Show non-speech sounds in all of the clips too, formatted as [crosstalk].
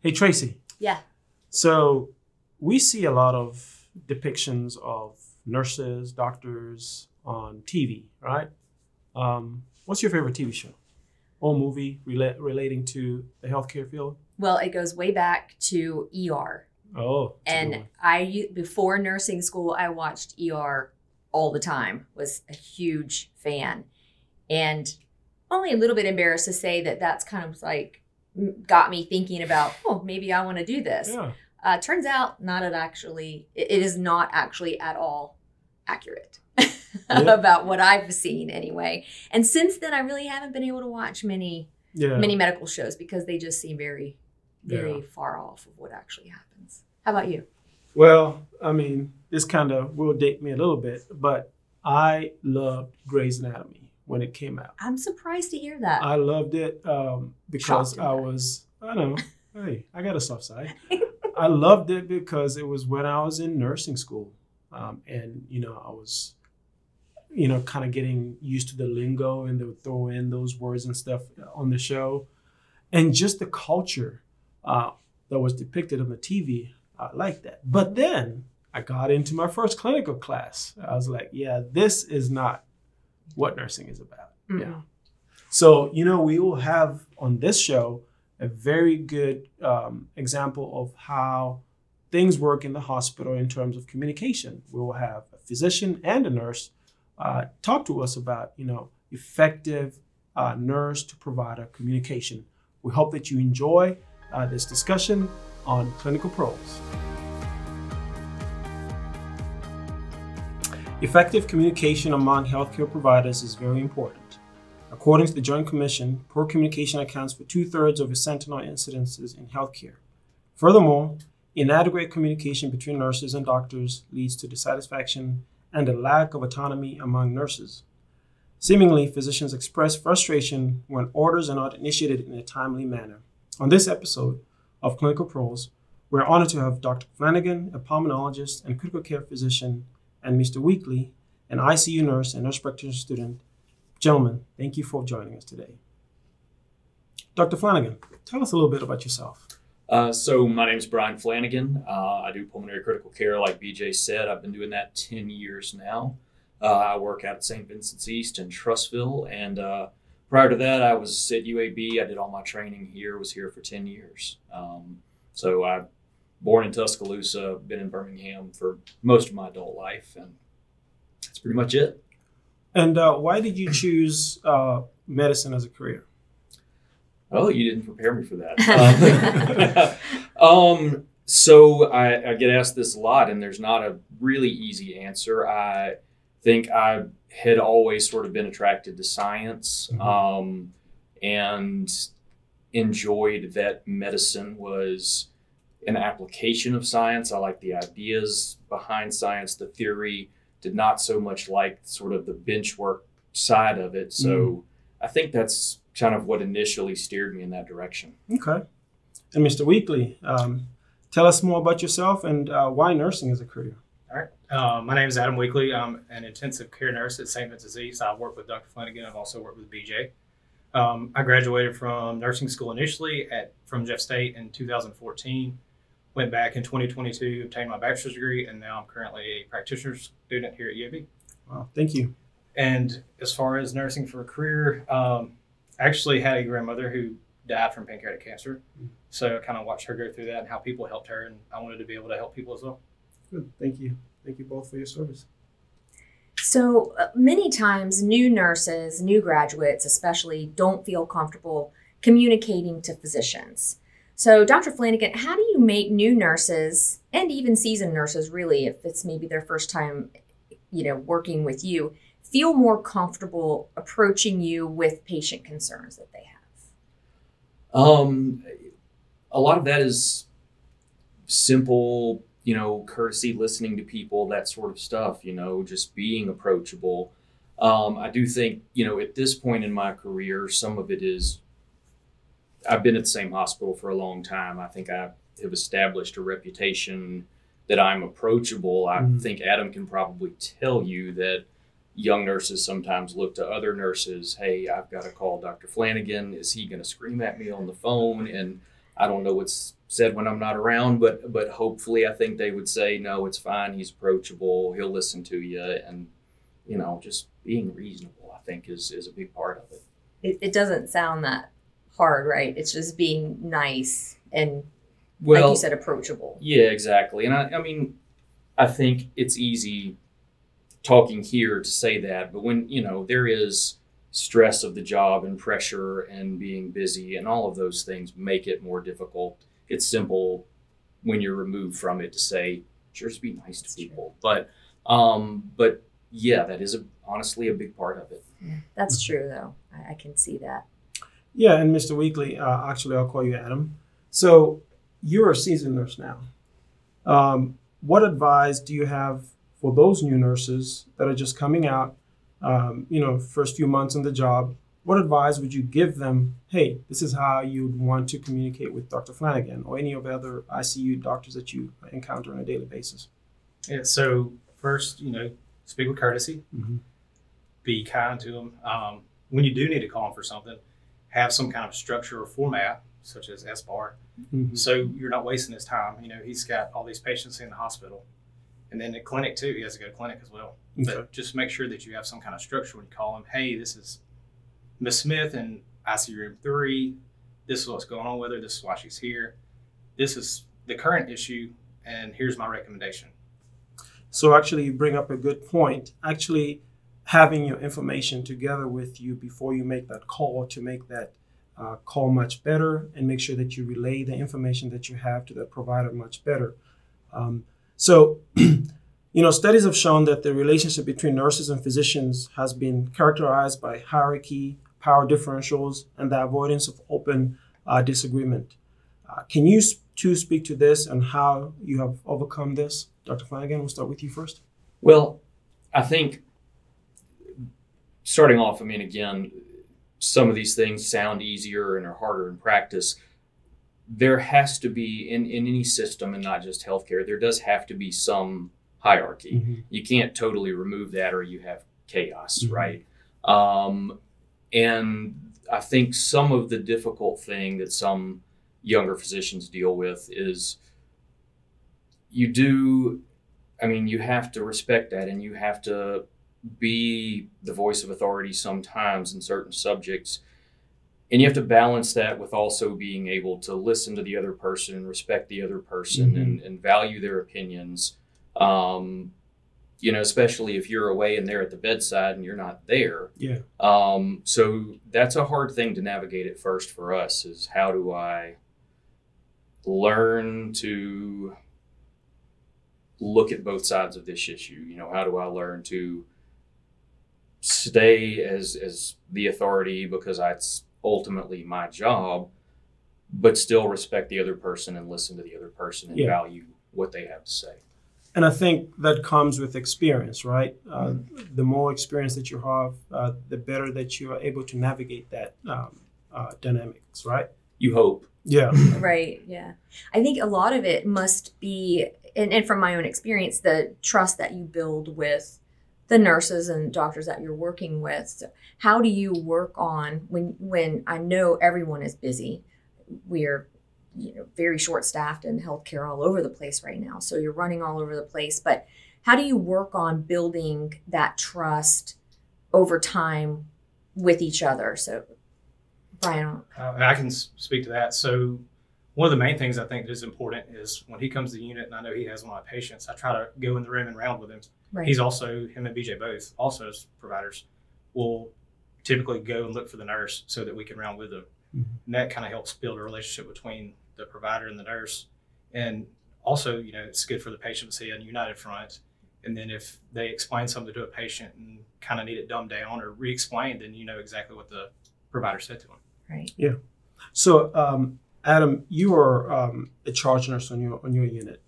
Hey, Tracy. Yeah. So we see a lot of depictions of nurses, doctors on TV, right? Um, what's your favorite TV show or movie rela- relating to the healthcare field? Well, it goes way back to ER. Oh, that's a good And. I before nursing school, I watched ER all the time. Was a huge fan, and only a little bit embarrassed to say that that's kind of like got me thinking about oh maybe I want to do this. yeah, Uh, turns out not at actually it it is not actually at all accurate [laughs] about what I've seen anyway. And since then, I really haven't been able to watch many yeah. many medical shows because they just seem very very Yeah. far off of what actually happens. How about you? Well, I mean, this kind of will date me a little bit, but I loved Grey's Anatomy when it came out. I'm surprised to hear that. I loved it um, because Shocked I was, I know, [laughs] hey, I got a soft side. [laughs] I loved it because it was when I was in nursing school. Um, and, you know, I was, you know, kind of getting used to the lingo and they would throw in those words and stuff on the show. And just the culture uh, that was depicted on the TV, I liked that. But then I got into my first clinical class. I was like, yeah, this is not what nursing is about. Mm-mm. Yeah. So, you know, we will have on this show a very good um, example of how things work in the hospital in terms of communication. We will have a physician and a nurse uh, talk to us about, you know, effective uh, nurse to provider communication. We hope that you enjoy uh, this discussion on clinical pros. Effective communication among healthcare providers is very important. According to the Joint Commission, poor communication accounts for two thirds of sentinel incidences in healthcare. Furthermore, inadequate communication between nurses and doctors leads to dissatisfaction and a lack of autonomy among nurses. Seemingly, physicians express frustration when orders are not initiated in a timely manner. On this episode of Clinical Pros, we're honored to have Dr. Flanagan, a pulmonologist and critical care physician, and Mr. Weekley, an ICU nurse and nurse practitioner student. Gentlemen, thank you for joining us today. Dr. Flanagan, tell us a little bit about yourself. Uh, so my name is Brian Flanagan. Uh, I do pulmonary critical care, like BJ said. I've been doing that ten years now. Uh, I work out at St. Vincent's East in Trussville, and uh, prior to that, I was at UAB. I did all my training here. Was here for ten years. Um, so I, born in Tuscaloosa, been in Birmingham for most of my adult life, and that's pretty much it. And uh, why did you choose uh, medicine as a career? Oh, you didn't prepare me for that. [laughs] [laughs] Um, so I, I get asked this a lot, and there's not a really easy answer. I think I had always sort of been attracted to science Mhm. um, and enjoyed that medicine was an application of science. I like the ideas behind science, the theory. Did not so much like sort of the bench work side of it. So I think that's kind of what initially steered me in that direction. Okay. And Mr. Weekley, um, tell us more about yourself and uh, why nursing is a career. All right. Uh, my name is Adam Weekley. I'm an intensive care nurse at St. Vincent's East. I work with Dr. Flanagan. I've also worked with BJ. Um, I graduated from nursing school initially at from Jeff State in 2014. Went back in 2022, obtained my bachelor's degree, and now I'm currently a practitioner student here at UAB. Wow, thank you. And as far as nursing for a career, um, I actually had a grandmother who died from pancreatic cancer. So I kind of watched her go through that and how people helped her, and I wanted to be able to help people as well. Good. Thank you. Thank you both for your service. So uh, many times, new nurses, new graduates especially, don't feel comfortable communicating to physicians. So, Dr. Flanagan, how do you make new nurses and even seasoned nurses, really, if it's maybe their first time, you know, working with you, feel more comfortable approaching you with patient concerns that they have? Um, a lot of that is simple, you know, courtesy, listening to people, that sort of stuff, you know, just being approachable. Um, I do think, you know, at this point in my career, some of it is I've been at the same hospital for a long time. I think I have established a reputation that I'm approachable. I Mhm. think Adam can probably tell you that young nurses sometimes look to other nurses. Hey, I've got to call Dr. Flanagan. Is he going to scream at me on the phone? And I don't know what's said when I'm not around, but but hopefully I think they would say no, it's fine. He's approachable. He'll listen to you, and you know, just being reasonable. I think is is a big part of it. It, it doesn't sound that hard, right? It's just being nice and, Well, like you said, approachable. Yeah, exactly. And I, I mean, I think it's easy talking here to say that, but when, you know, there is stress of the job and pressure and being busy and all of those things make it more difficult. It's simple when you're removed from it to say, sure, just be nice to people. But, um, but yeah, that is a, honestly a big part of it. That's true, though. I, I can see that. Yeah, and Mr. Weekley, uh, actually, I'll call you Adam. So you're a seasoned nurse now. Um, what advice do you have for those new nurses that are just coming out? Um, you know, first few months on the job. What advice would you give them? Hey, this is how you'd want to communicate with Dr. Flanagan or any of the other ICU doctors that you encounter on a daily basis. Yeah, so first, you know, speak with courtesy, Mhm. be kind to them. Um, when you do need to call them for something, have some kind of structure or format, such as SBAR, Mhm. so you're not wasting his time. You know, he's got all these patients in the hospital, and then at clinic too. He has to go to clinic as well. Okay. But just make sure that you have some kind of structure when you call him. Hey, this is Miss Smith in ICU room three. This is what's going on with her. This is why she's here. This is the current issue, and here's my recommendation. So actually, you bring up a good point. Actually, having your information together with you before you make that call to make that uh, call much better and make sure that you relay the information that you have to that provider much better. Um, so, [clears throat] you know, studies have shown that the relationship between nurses and physicians has been characterized by hierarchy, power differentials, and the avoidance of open uh, disagreement. Uh, can you s- two speak to this and how you have overcome this? Dr. Flanagan, we'll start with you first. Well, I think starting off, I mean, again, some of these things sound easier and are harder in practice. There has to be in, in any system and not just healthcare, there does have to be some hierarchy. You can't totally remove that or you have chaos, Mhm. right? Um, and I think some of the difficult thing that some younger physicians deal with is you do I mean, you have to respect that and you have to be the voice of authority sometimes in certain subjects. And you have to balance that with also being able to listen to the other person and respect the other person Mhm. and, and value their opinions. Um, you know, especially if you're away and they're at the bedside and you're not there. Yeah. Um, so that's a hard thing to navigate at first for us is how do I learn to look at both sides of this issue? You know, how do I learn to stay as as the authority because that's ultimately my job, but still respect the other person and listen to the other person and Yeah. value what they have to say. And I think that comes with experience, right? Uh, the more experience that you have, uh, the better that you are able to navigate that um, uh, dynamics, right? You hope. Yeah. [laughs] Right. Yeah. I think a lot of it must be, and, and from my own experience, the trust that you build with the nurses and doctors that you're working with. So how do you work on when when I know everyone is busy? We're you know very short staffed in healthcare all over the place right now. So you're running all over the place. But how do you work on building that trust over time with each other? So Brian, Uh, I can speak to that. So, one of the main things I think that is important is when he comes to the unit, and I know he has one of my patients, I try to go in the room and round with him. Right? He's also him and BJ both, also as providers, will typically go and look for the nurse so that we can round with them. Mhm. And that kind of helps build a relationship between the provider and the nurse. And also, you know, it's good for the patient to see a united front. And then if they explain something to a patient and kind of need it dumbed down or re-explained, then you know exactly what the provider said to them. right. Yeah. So, um, Adam, you are um, a charge nurse on your on your unit.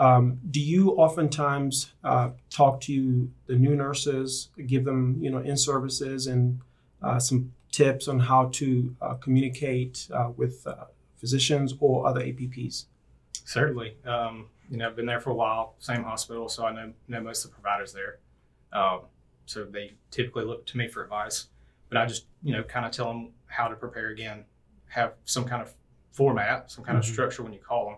Um, do you oftentimes uh, talk to the new nurses, give them you know in services and uh, some tips on how to uh, communicate uh, with uh, physicians or other APPs? Certainly. Um, you know, I've been there for a while, same hospital, so I know know most of the providers there. Um, so they typically look to me for advice, but I just you know kind of tell them how to prepare again, have some kind of format, some kind Mhm. of structure when you call them.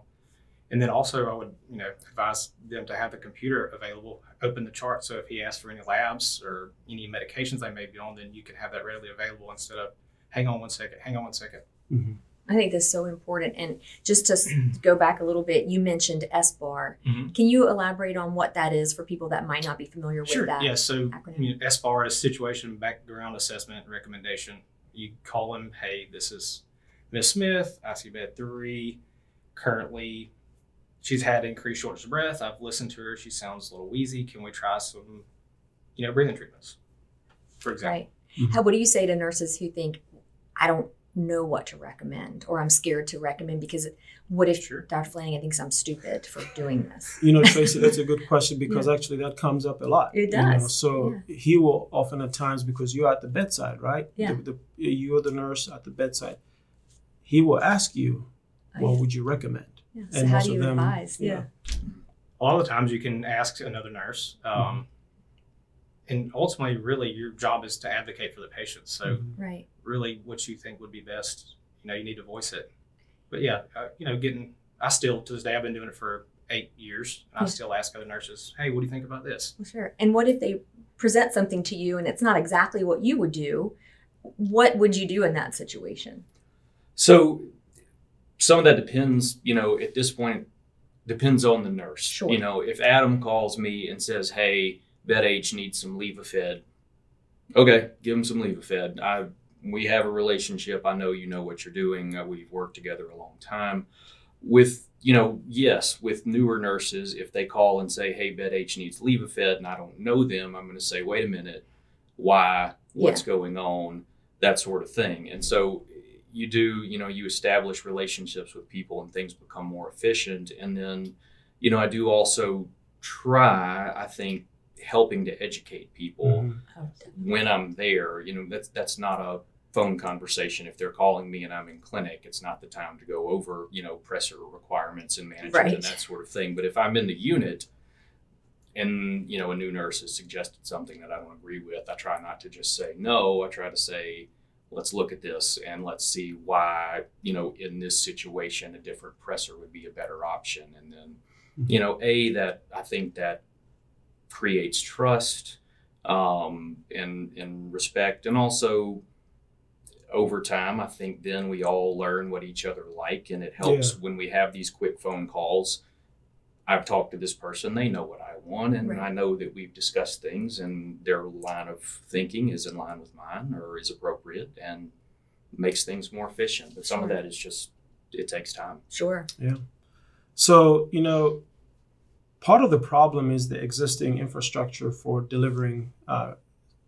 And then also, I would you know advise them to have the computer available, open the chart. So if he asks for any labs or any medications they may be on, then you can have that readily available instead of hang on one second, hang on one second. Mhm. I think that's so important. And just to go back a little bit, you mentioned SBAR. Mhm. Can you elaborate on what that is for people that might not be familiar with Sure. that? Yeah. So acronym? you know, SBAR is situation background assessment recommendation. You call them, hey, this is Miss Smith, ICU bed three. Currently, she's had increased shortness of breath. I've listened to her. She sounds a little wheezy. Can we try some, you know, breathing treatments, for example? Right. Mhm. How, what do you say to nurses who think, I don't know what to recommend or I'm scared to recommend because what if Sure. Dr. Flanagan thinks I'm stupid for doing this? You know, Tracy, [laughs] that's a good question because actually that comes up a lot. It you know. does, So he will often at times because you're at the bedside, right? Yeah. The, the, you're the nurse at the bedside. He will ask you, Oh, "What yeah. would you recommend?" Yeah. So and how do you them- advise? yeah. A lot of the times, you can ask another nurse. Um, And ultimately, really, your job is to advocate for the patient. So, Mhm. Right. really, what you think would be best, you know, you need to voice it. But yeah, uh, you know, getting, I still, to this day, I've been doing it for eight years. And I still ask other nurses, hey, what do you think about this? Well, sure. And what if they present something to you and it's not exactly what you would do? What would you do in that situation? So some of that depends, you know, at this point, depends on the nurse. Sure. You know, if Adam calls me and says, hey, Bed H needs some Levophed, okay, give him some Levophed. I, we have a relationship. I know you know what you're doing. Uh, we've worked together a long time. With, you know, yes, with newer nurses, if they call and say, hey, Bed H needs Levophed and I don't know them, I'm going to say, wait a minute, why? What's going on? That sort of thing. And so you do, you know, you establish relationships with people and things become more efficient. And then, you know, I do also try, I think, helping to educate people Mhm. Oh, when I'm there. You know, that's that's not a phone conversation. If they're calling me and I'm in clinic, it's not the time to go over, you know, pressor requirements and management Right. and that sort of thing. But if I'm in the unit and, you know, a new nurse has suggested something that I don't agree with, I try not to just say no. I try to say, let's look at this and let's see why, you know, in this situation, a different pressor would be a better option. And then, you know, A, that I think that creates trust um, and, and respect. And also, over time, I think then we all learn what each other like. And it helps when we have these quick phone calls. I've talked to this person, they know what I want, and Right. I know that we've discussed things, and their line of thinking is in line with mine or is appropriate and makes things more efficient. But some of that is just, it takes time. Sure. Yeah. So, you know, part of the problem is the existing infrastructure for delivering uh,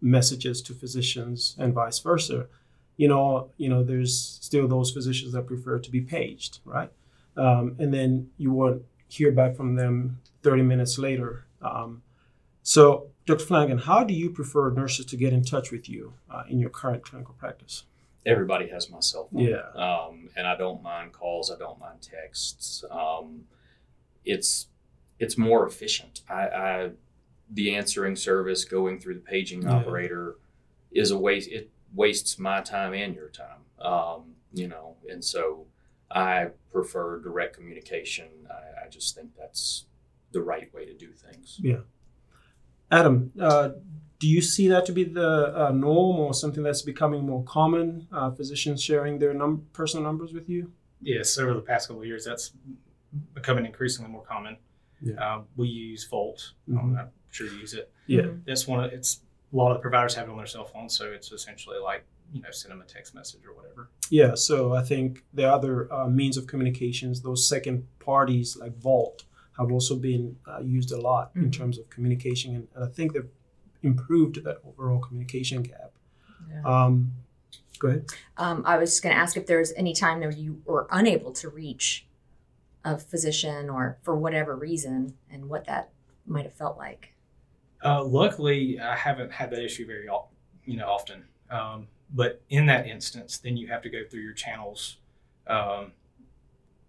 messages to physicians and vice versa. You know, you know, there's still those physicians that prefer to be paged, right? Um, and then you won't hear back from them 30 minutes later. Um, so, Dr. Flanagan, how do you prefer nurses to get in touch with you uh, in your current clinical practice? Everybody has my cell phone. Yeah. Um, and I don't mind calls. I don't mind texts. Um, it's it's more efficient. I, I the answering service going through the paging Yeah. operator is a waste. It wastes my time and your time. Um, you know, and so I prefer direct communication. I, I just think that's the right way to do things. Yeah. Adam, uh, do you see that to be the uh, norm or something that's becoming more common? Uh, physicians sharing their num- personal numbers with you? Yes, over the past couple of years, that's becoming increasingly more common. Yeah. Uh, we use Voalte. Mhm. Um, I'm sure you use it. Yeah. Mhm. That's one of it's a lot of the providers have it on their cell phone, so it's essentially like you know send them a text message or whatever. Yeah, so I think the other uh, means of communications, those second parties like Voalte, have also been uh, used a lot in Mhm. terms of communication, and, and I think they've improved that overall communication gap. Yeah. Um, go ahead. Um, I was just going to ask if there's any time that you were unable to reach a physician or for whatever reason and what that might have felt like. Uh, luckily, I haven't had that issue very al- you know often. Um, but in that instance, then you have to go through your channels um,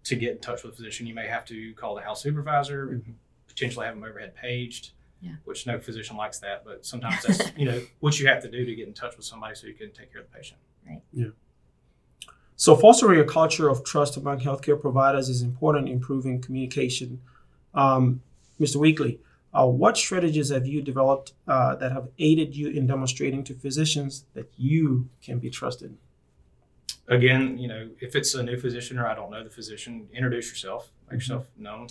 to get in touch with a physician. You may have to call the house supervisor, Mhm. potentially have them overhead paged. Yeah. Which no physician likes that, but sometimes that's [laughs] you know what you have to do to get in touch with somebody so you can take care of the patient. Right. Yeah. So, fostering a culture of trust among healthcare providers is important in improving communication. Um, Mr. Weekley, uh, what strategies have you developed uh, that have aided you in demonstrating to physicians that you can be trusted? Again, you know, if it's a new physician or I don't know the physician, introduce yourself, make yourself known,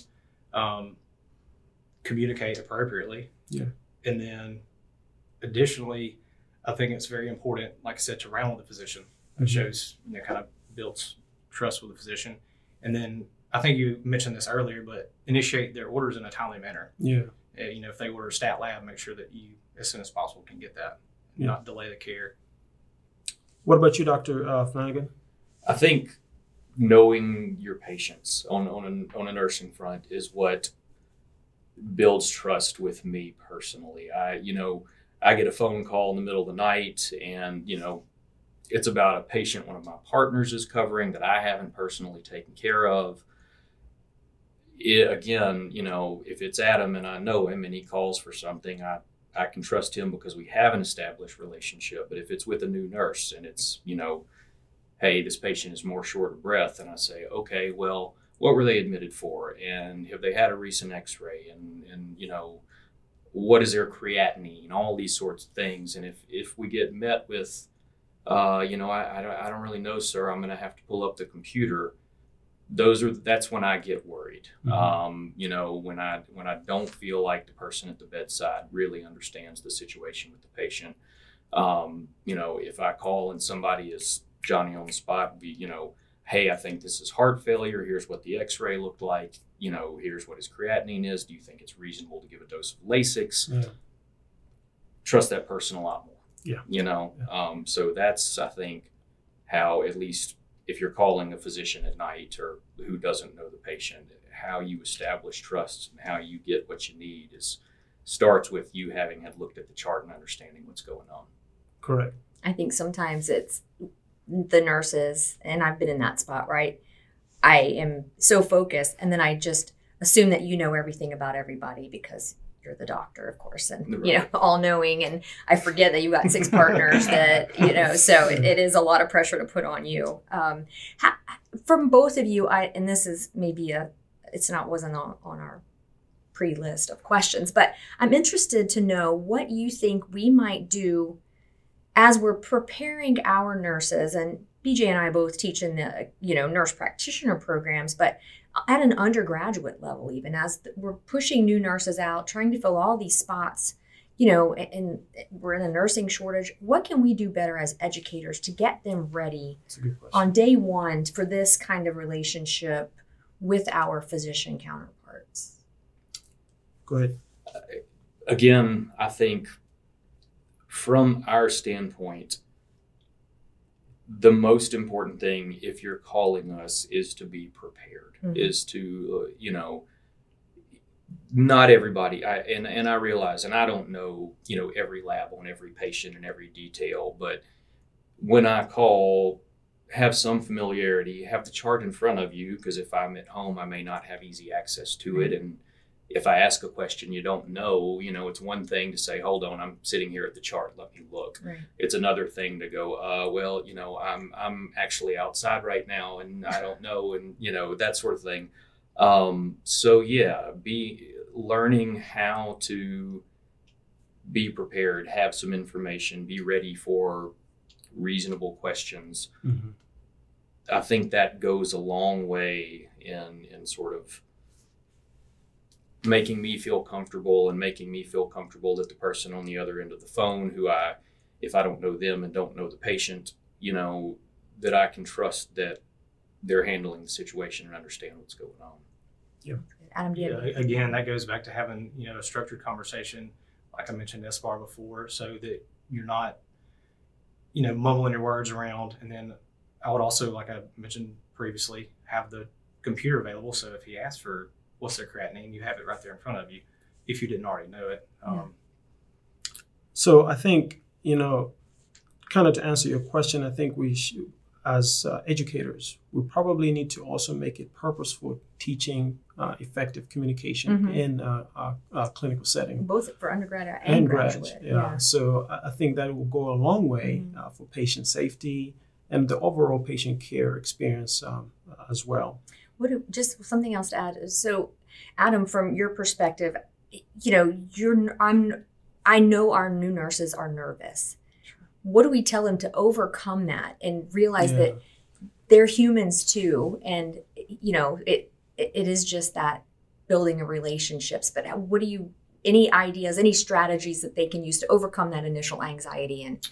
um, communicate appropriately. Yeah. And then additionally, I think it's very important, like I said, to round with the physician. It Mhm. shows, you know, kind of builds trust with the physician. And then I think you mentioned this earlier, but initiate their orders in a timely manner. Yeah. Uh, you know, if they order a stat lab, make sure that you, as soon as possible, can get that, Yeah. not delay the care. What about you, Dr. Uh, Flanagan? I think knowing your patients on on a, on a nursing front is what builds trust with me personally. I you know I get a phone call in the middle of the night, and you know it's about a patient one of my partners is covering that I haven't personally taken care of. It, again, you know, if it's Adam and I know him and he calls for something, I I can trust him because we have an established relationship. But if it's with a new nurse and it's you know hey, this patient is more short of breath. And I say, okay, well, what were they admitted for? And have they had a recent x ray? And, and, you know, what is their creatinine? All these sorts of things. And if, if we get met with, uh, you know, I, I, don't, I don't really know, sir, I'm going to have to pull up the computer. Those are that's when I get worried. Mhm. Um, you know, when I when I don't feel like the person at the bedside really understands the situation with the patient. Um, you know, if I call and somebody is Johnny on the spot, be you know, hey, I think this is heart failure. Here's what the X-ray looked like. You know, here's what his creatinine is. Do you think it's reasonable to give a dose of Lasix? Yeah. Trust that person a lot more. Yeah. You know, Yeah. um, so that's I think how at least if you're calling a physician at night or who doesn't know the patient, how you establish trust and how you get what you need is starts with you having had looked at the chart and understanding what's going on. Correct. I think sometimes it's the nurses, and I've been in that spot, right? I am so focused, and then I just assume that you know everything about everybody because you're the doctor, of course, and you know, [laughs] all knowing. And I forget that you got six partners [laughs] that, you know, so it, it is a lot of pressure to put on you. Um, ha, from both of you, I, and this is maybe a, it's not, wasn't on, on our pre list of questions, but I'm interested to know what you think we might do as we're preparing our nurses and BJ and I both teach in the you know nurse practitioner programs, but at an undergraduate level, even as we're pushing new nurses out, trying to fill all these spots, you know, and, and we're in a nursing shortage. What can we do better as educators to get them ready That's a good question. on day one for this kind of relationship with our physician counterparts? Go ahead. Uh, again, I think from our standpoint, the most important thing if you're calling us is to be prepared, Mhm. is to, uh, you know, not everybody, I, and, and I realize, and I don't know, you know, every lab on every patient and every detail, but when I call, have some familiarity, have the chart in front of you, because if I'm at home, I may not have easy access to it. And if I ask a question you don't know, you know, it's one thing to say, hold on, I'm sitting here at the chart, let me look. Right. It's another thing to go, uh, well, you know, I'm I'm actually outside right now and I don't know and you know, that sort of thing. Um, so yeah, be learning how to be prepared, have some information, be ready for reasonable questions. Mhm. I think that goes a long way in in sort of making me feel comfortable and making me feel comfortable that the person on the other end of the phone who I if I don't know them and don't know the patient, you know, that I can trust that they're handling the situation and understand what's going on. Adam, do you Yeah, have again, that goes back to having you know a structured conversation, like I mentioned SBAR before, so that you're not, you know, mumbling your words around. And then I would also, like I mentioned previously, have the computer available. So if he asks for what's their creatinine, you have it right there in front of you, if you didn't already know it. Um, So I think you know, kind of to answer your question, I think we should, as uh, educators, we probably need to also make it purposeful teaching uh, effective communication Mhm. in a, a, a clinical setting. both for undergraduate and, grad, graduate? yeah. So I I think that will go a long way Mhm. uh, for patient safety and the overall patient care experience um, as well. What do, just something else to add. So, Adam, from your perspective, you know, you're I'm I know our new nurses are nervous. sure. What do we tell them to overcome that and realize Yeah. that they're humans too, and you know, it it is just that building of relationships. But what do you any ideas, any strategies that they can use to overcome that initial anxiety and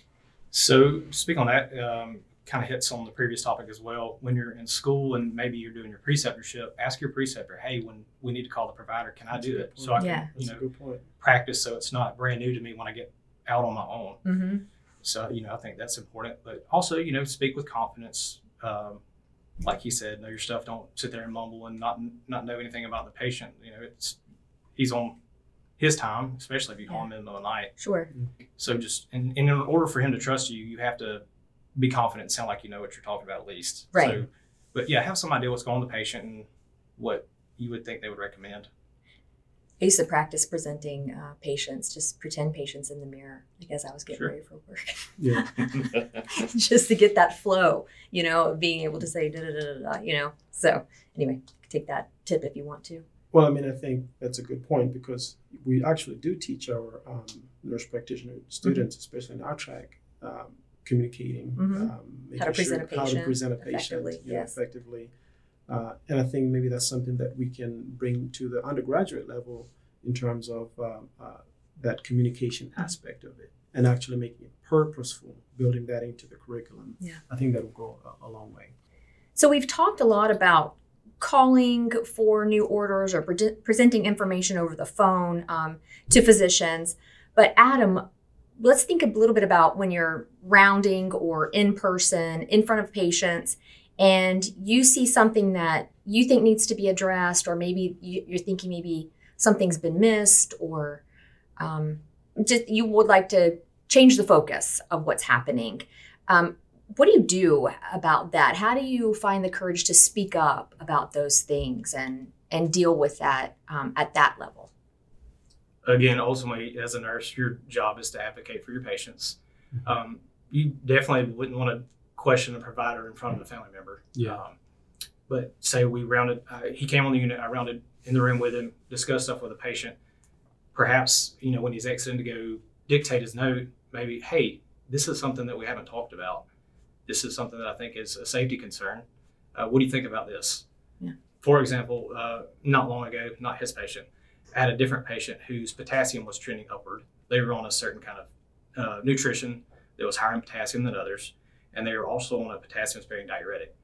So, to speak on that, um, kind of hits on the previous topic as well. When you're in school and maybe you're doing your preceptorship, ask your preceptor, "Hey, when we need to call the provider, can I That's a do it point. so I can, That's you a know, good point. practice so it's not brand new to me when I get out on my own." mm-hmm. So, you know, I think that's important. But also, you know, speak with confidence. Um, like he said, know your stuff. Don't sit there and mumble and not not know anything about the patient. You know, it's he's on his time, especially if you call him in the middle of the night. sure, So just and, and in order for him to trust you, you have to be confident and sound like you know what you're talking about at least. Right. So, but yeah, have some idea what's going on with the patient and what you would think they would recommend. I used to practice presenting uh, patients, just pretend patients in the mirror, like as I was getting Sure. ready for work. Yeah. [laughs] just to get that flow, you know, being able to say da da da da, da you know. So anyway, take that tip if you want to. Well, I mean, I think that's a good point because we actually do teach our um, nurse practitioner students, especially in our track, um, communicating, Mhm. um, making How to present a how to present a patient effectively, you know, yes. effectively. Uh, and I think maybe that's something that we can bring to the undergraduate level in terms of um, uh, that communication Mm-hmm. aspect of it and actually making it purposeful, building that into the curriculum. Yeah. I think that will go a, a long way. So we've talked a lot about calling for new orders or pre- presenting information over the phone um, to physicians. But Adam, let's think a little bit about when you're rounding or in person in front of patients and you see something that you think needs to be addressed or maybe you- you're thinking maybe something's been missed or um, just you would like to change the focus of what's happening. Um, what do you do about that? How do you find the courage to speak up about those things and and deal with that um, at that level Again, ultimately, as a nurse, your job is to advocate for your patients. Mhm. Um, you definitely wouldn't want to question a provider in front of a family member. Yeah. Um, but say we rounded, uh, he came on the unit, I rounded in the room with him, discussed stuff with a patient. Perhaps, you know, when he's exiting to go dictate his note, maybe, hey, this is something that we haven't talked about. This is something that I think is a safety concern. Uh, what do you think about this? Yeah. For example, uh, not long ago, not his patient, I had a different patient whose potassium was trending upward. They were on a certain kind of uh, nutrition that was higher in potassium than others, and they were also on a potassium sparing diuretic.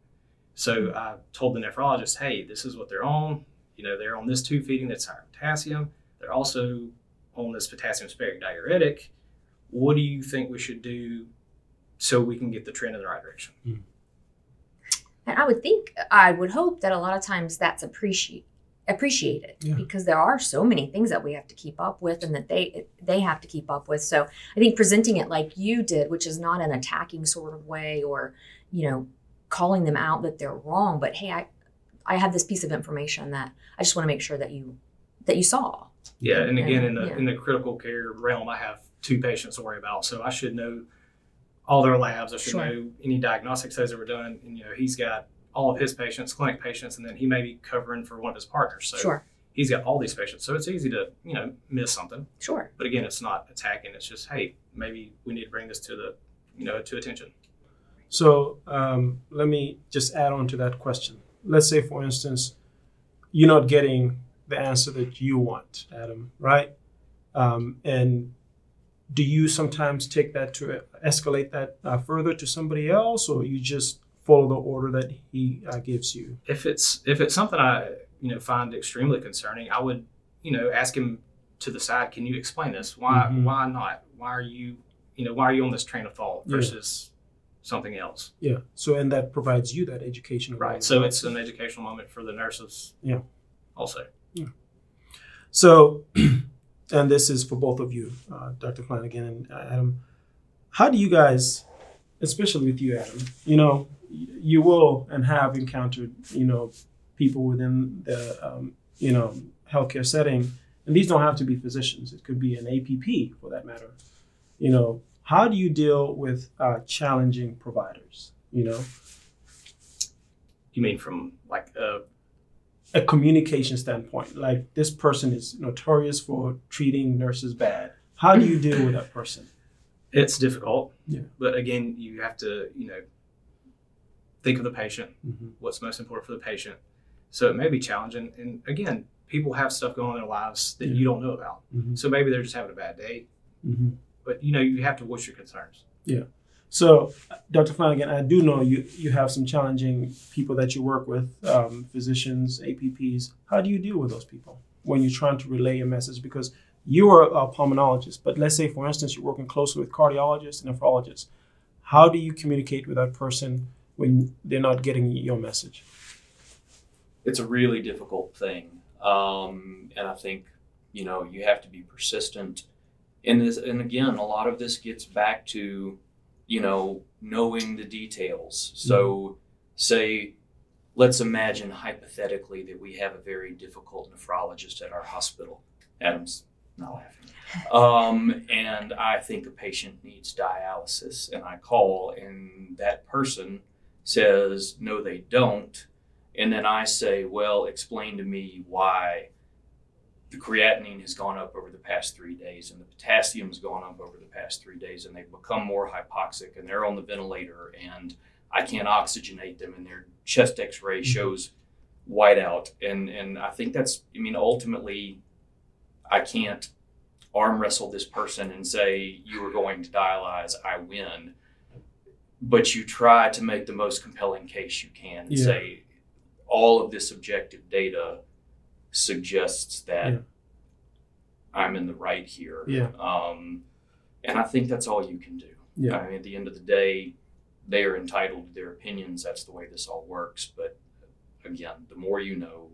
So I told the nephrologist, hey, this is what they're on. You know, they're on this tube feeding that's higher in potassium. They're also on this potassium sparing diuretic. What do you think we should do so we can get the trend in the right direction? and i would think i would hope that a lot of times that's appreciate it Yeah. because there are so many things that we have to keep up with and that they they have to keep up with so i think presenting it like you did which is not an attacking sort of way or you know calling them out that they're wrong but hey i i have this piece of information that i just want to make sure that you that you saw Yeah, and again, in the Yeah. in the critical care realm, I have two patients to worry about, so I should know all their labs. I should Sure. know any diagnostics studies that were done. And you know, he's got all of his patients, clinic patients, and then he may be covering for one of his partners. So sure he's got all these patients, so it's easy to you know miss something. sure But again, it's not attacking. It's just hey, maybe we need to bring this to the you know to attention. So um, let me just add on to that question. Let's say, for instance, you're not getting the answer that you want, Adam, right? Um, and do you sometimes take that to escalate that uh, further to somebody else, or you just follow the order that he uh, gives you? if it's if it's something I you know find extremely concerning, I would you know ask him to the side. Can you explain this? Why Mhm. why not? Why are you you know why are you on this train of thought Yeah. versus something else? Yeah. So, and that provides you that education. Right. So it's an educational moment for the nurses. Yeah. Also. Yeah. So, [clears throat] and this is for both of you, uh, Dr. Flanagan and Adam. How do you guys, especially with you, Adam, you know, you will and have encountered, you know, people within the, um, you know, healthcare setting, and these don't have to be physicians. It could be an APP for that matter. You know, how do you deal with uh, challenging providers? You know, You mean from like uh, a communication standpoint. Like this person is notorious for treating nurses bad. How do you deal with that person? it's difficult. Yeah. But again, you have to you know think of the patient. Mm-hmm. What's most important for the patient. So it may be challenging. And again, people have stuff going on in their lives that Yeah. you don't know about. Mm-hmm. So maybe they're just having a bad day. Mm-hmm. But you know, you have to voice your concerns. Yeah. So, Dr. Flanagan, I do know you you have some challenging people that you work with, um, physicians, APPs. How do you deal with those people when you're trying to relay a message? Because you are a pulmonologist, but let's say, for instance, you're working closely with cardiologists and nephrologists. How do you communicate with that person when they're not getting your message? it's a really difficult thing. Um, and I think, you know, you have to be persistent. And this, and again, a lot of this gets back to, you know, knowing the details. So, say, let's imagine hypothetically that we have a very difficult nephrologist at our hospital. Adam's not laughing. [laughs] Um, and I think a patient needs dialysis, and I call, and that person says, no, they don't and then I say, well, explain to me why the creatinine has gone up over the past three days and the potassium has gone up over the past three days and they've become more hypoxic and they're on the ventilator and I can't oxygenate them and their chest x-ray mm-hmm. shows whiteout. And, and I think that's, I mean, ultimately, I can't arm wrestle this person and say, you are going to dialyze, I win. But you try to make the most compelling case you can and Yeah. say, all of this objective data suggests that Yeah. I'm in the right here. Yeah. Um, and I think that's all you can do. Yeah. I mean, at the end of the day, they are entitled to their opinions. That's the way this all works. But again, the more you know,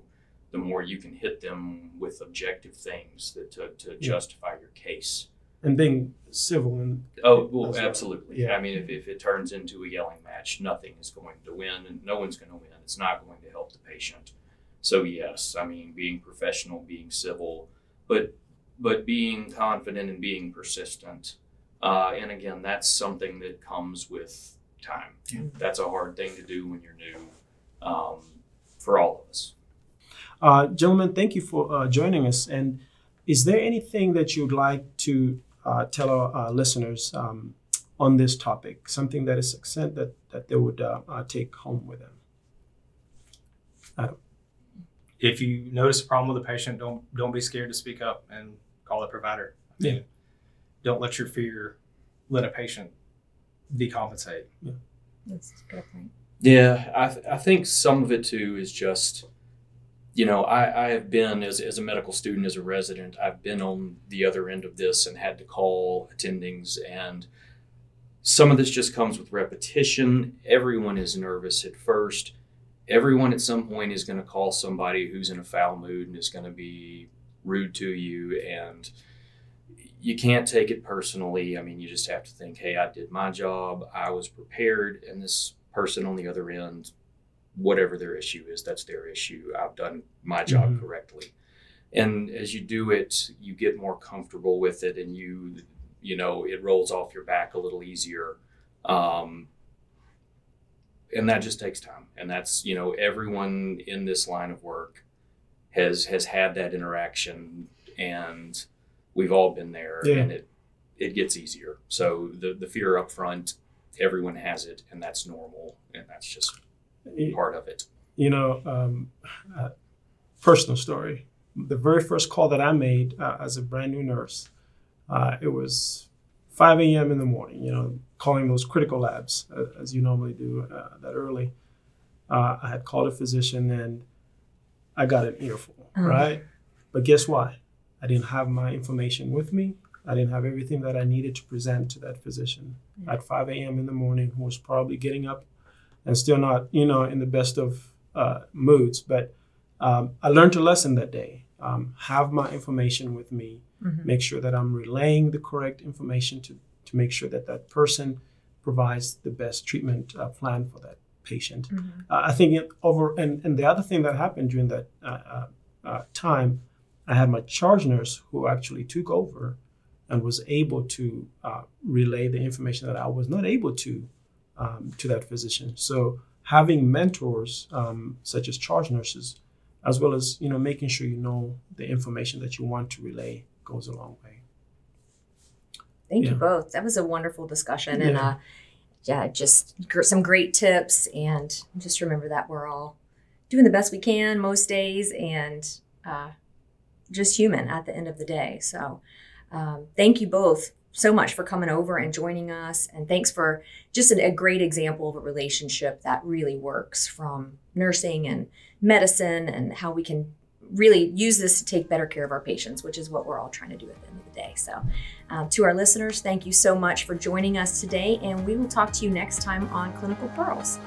the more you can hit them with objective things that to, to Yeah. justify your case. And being civil and Oh, well, right. absolutely. Yeah. I mean, if, if it turns into a yelling match, nothing is going to win and no one's going to win. It's not going to help the patient. So, yes, I mean, being professional, being civil, but but being confident and being persistent. Uh, and again, that's something that comes with time. That's a hard thing to do when you're new um, for all of us. Uh, gentlemen, thank you for uh, joining us. And is there anything that you'd like to uh, tell our uh, listeners um, on this topic? Something that is succinct that, that they would uh, uh, take home with them? If you notice a problem with a patient, don't don't be scared to speak up and call the provider. I mean, Don't let your fear let a patient decompensate. Yeah. That's a good point. Yeah, I, th- I think some of it too is just, you know, I, I have been, as, as a medical student, as a resident, I've been on the other end of this and had to call attendings. And some of this just comes with repetition. Everyone is nervous at first. Everyone at some point is going to call somebody who's in a foul mood and is going to be rude to you. And you can't take it personally. I mean, you just have to think, hey, I did my job, I was prepared, and this person on the other end, whatever their issue is, that's their issue. I've done my job Mhm. correctly. And as you do it, you get more comfortable with it and you, you know, it rolls off your back a little easier. Um, and that just takes time. And that's, you know, everyone in this line of work has has had that interaction and we've all been there Yeah. and it it gets easier. So the the fear up front, everyone has it and that's normal and that's just part of it. You know, um, uh, personal story. The very first call that I made uh, as a brand new nurse, uh, it was 5 a.m. in the morning, you know, calling those critical labs uh, as you normally do uh, that early. Uh, I had called a physician and I got an earful, Mhm. right? But guess what? I didn't have my information with me. I didn't have everything that I needed to present to that physician at 5 a.m. in the morning, who was probably getting up and still not, you know, in the best of uh, moods. But um, I learned a lesson that day. Um, have my information with me. Mhm. Make sure that I'm relaying the correct information to, to make sure that that person provides the best treatment uh, plan for that patient. Mhm. Uh, I think it over and, and the other thing that happened during that uh, uh, uh, time, I had my charge nurse who actually took over and was able to uh, relay the information that I was not able to um, to that physician. So having mentors um, such as charge nurses, as well as you know making sure you know the information that you want to relay, goes a long way. Thank you both. That was a wonderful discussion, and Yeah. uh, yeah, just some great tips. And just remember that we're all doing the best we can most days, and uh, just human at the end of the day. So, um, thank you both so much for coming over and joining us, and thanks for just a, a great example of a relationship that really works from nursing and medicine, and how we can really use this to take better care of our patients, which is what we're all trying to do at the end of the day. So. Uh, to our listeners, thank you so much for joining us today, and we will talk to you next time on Clinical Pearls.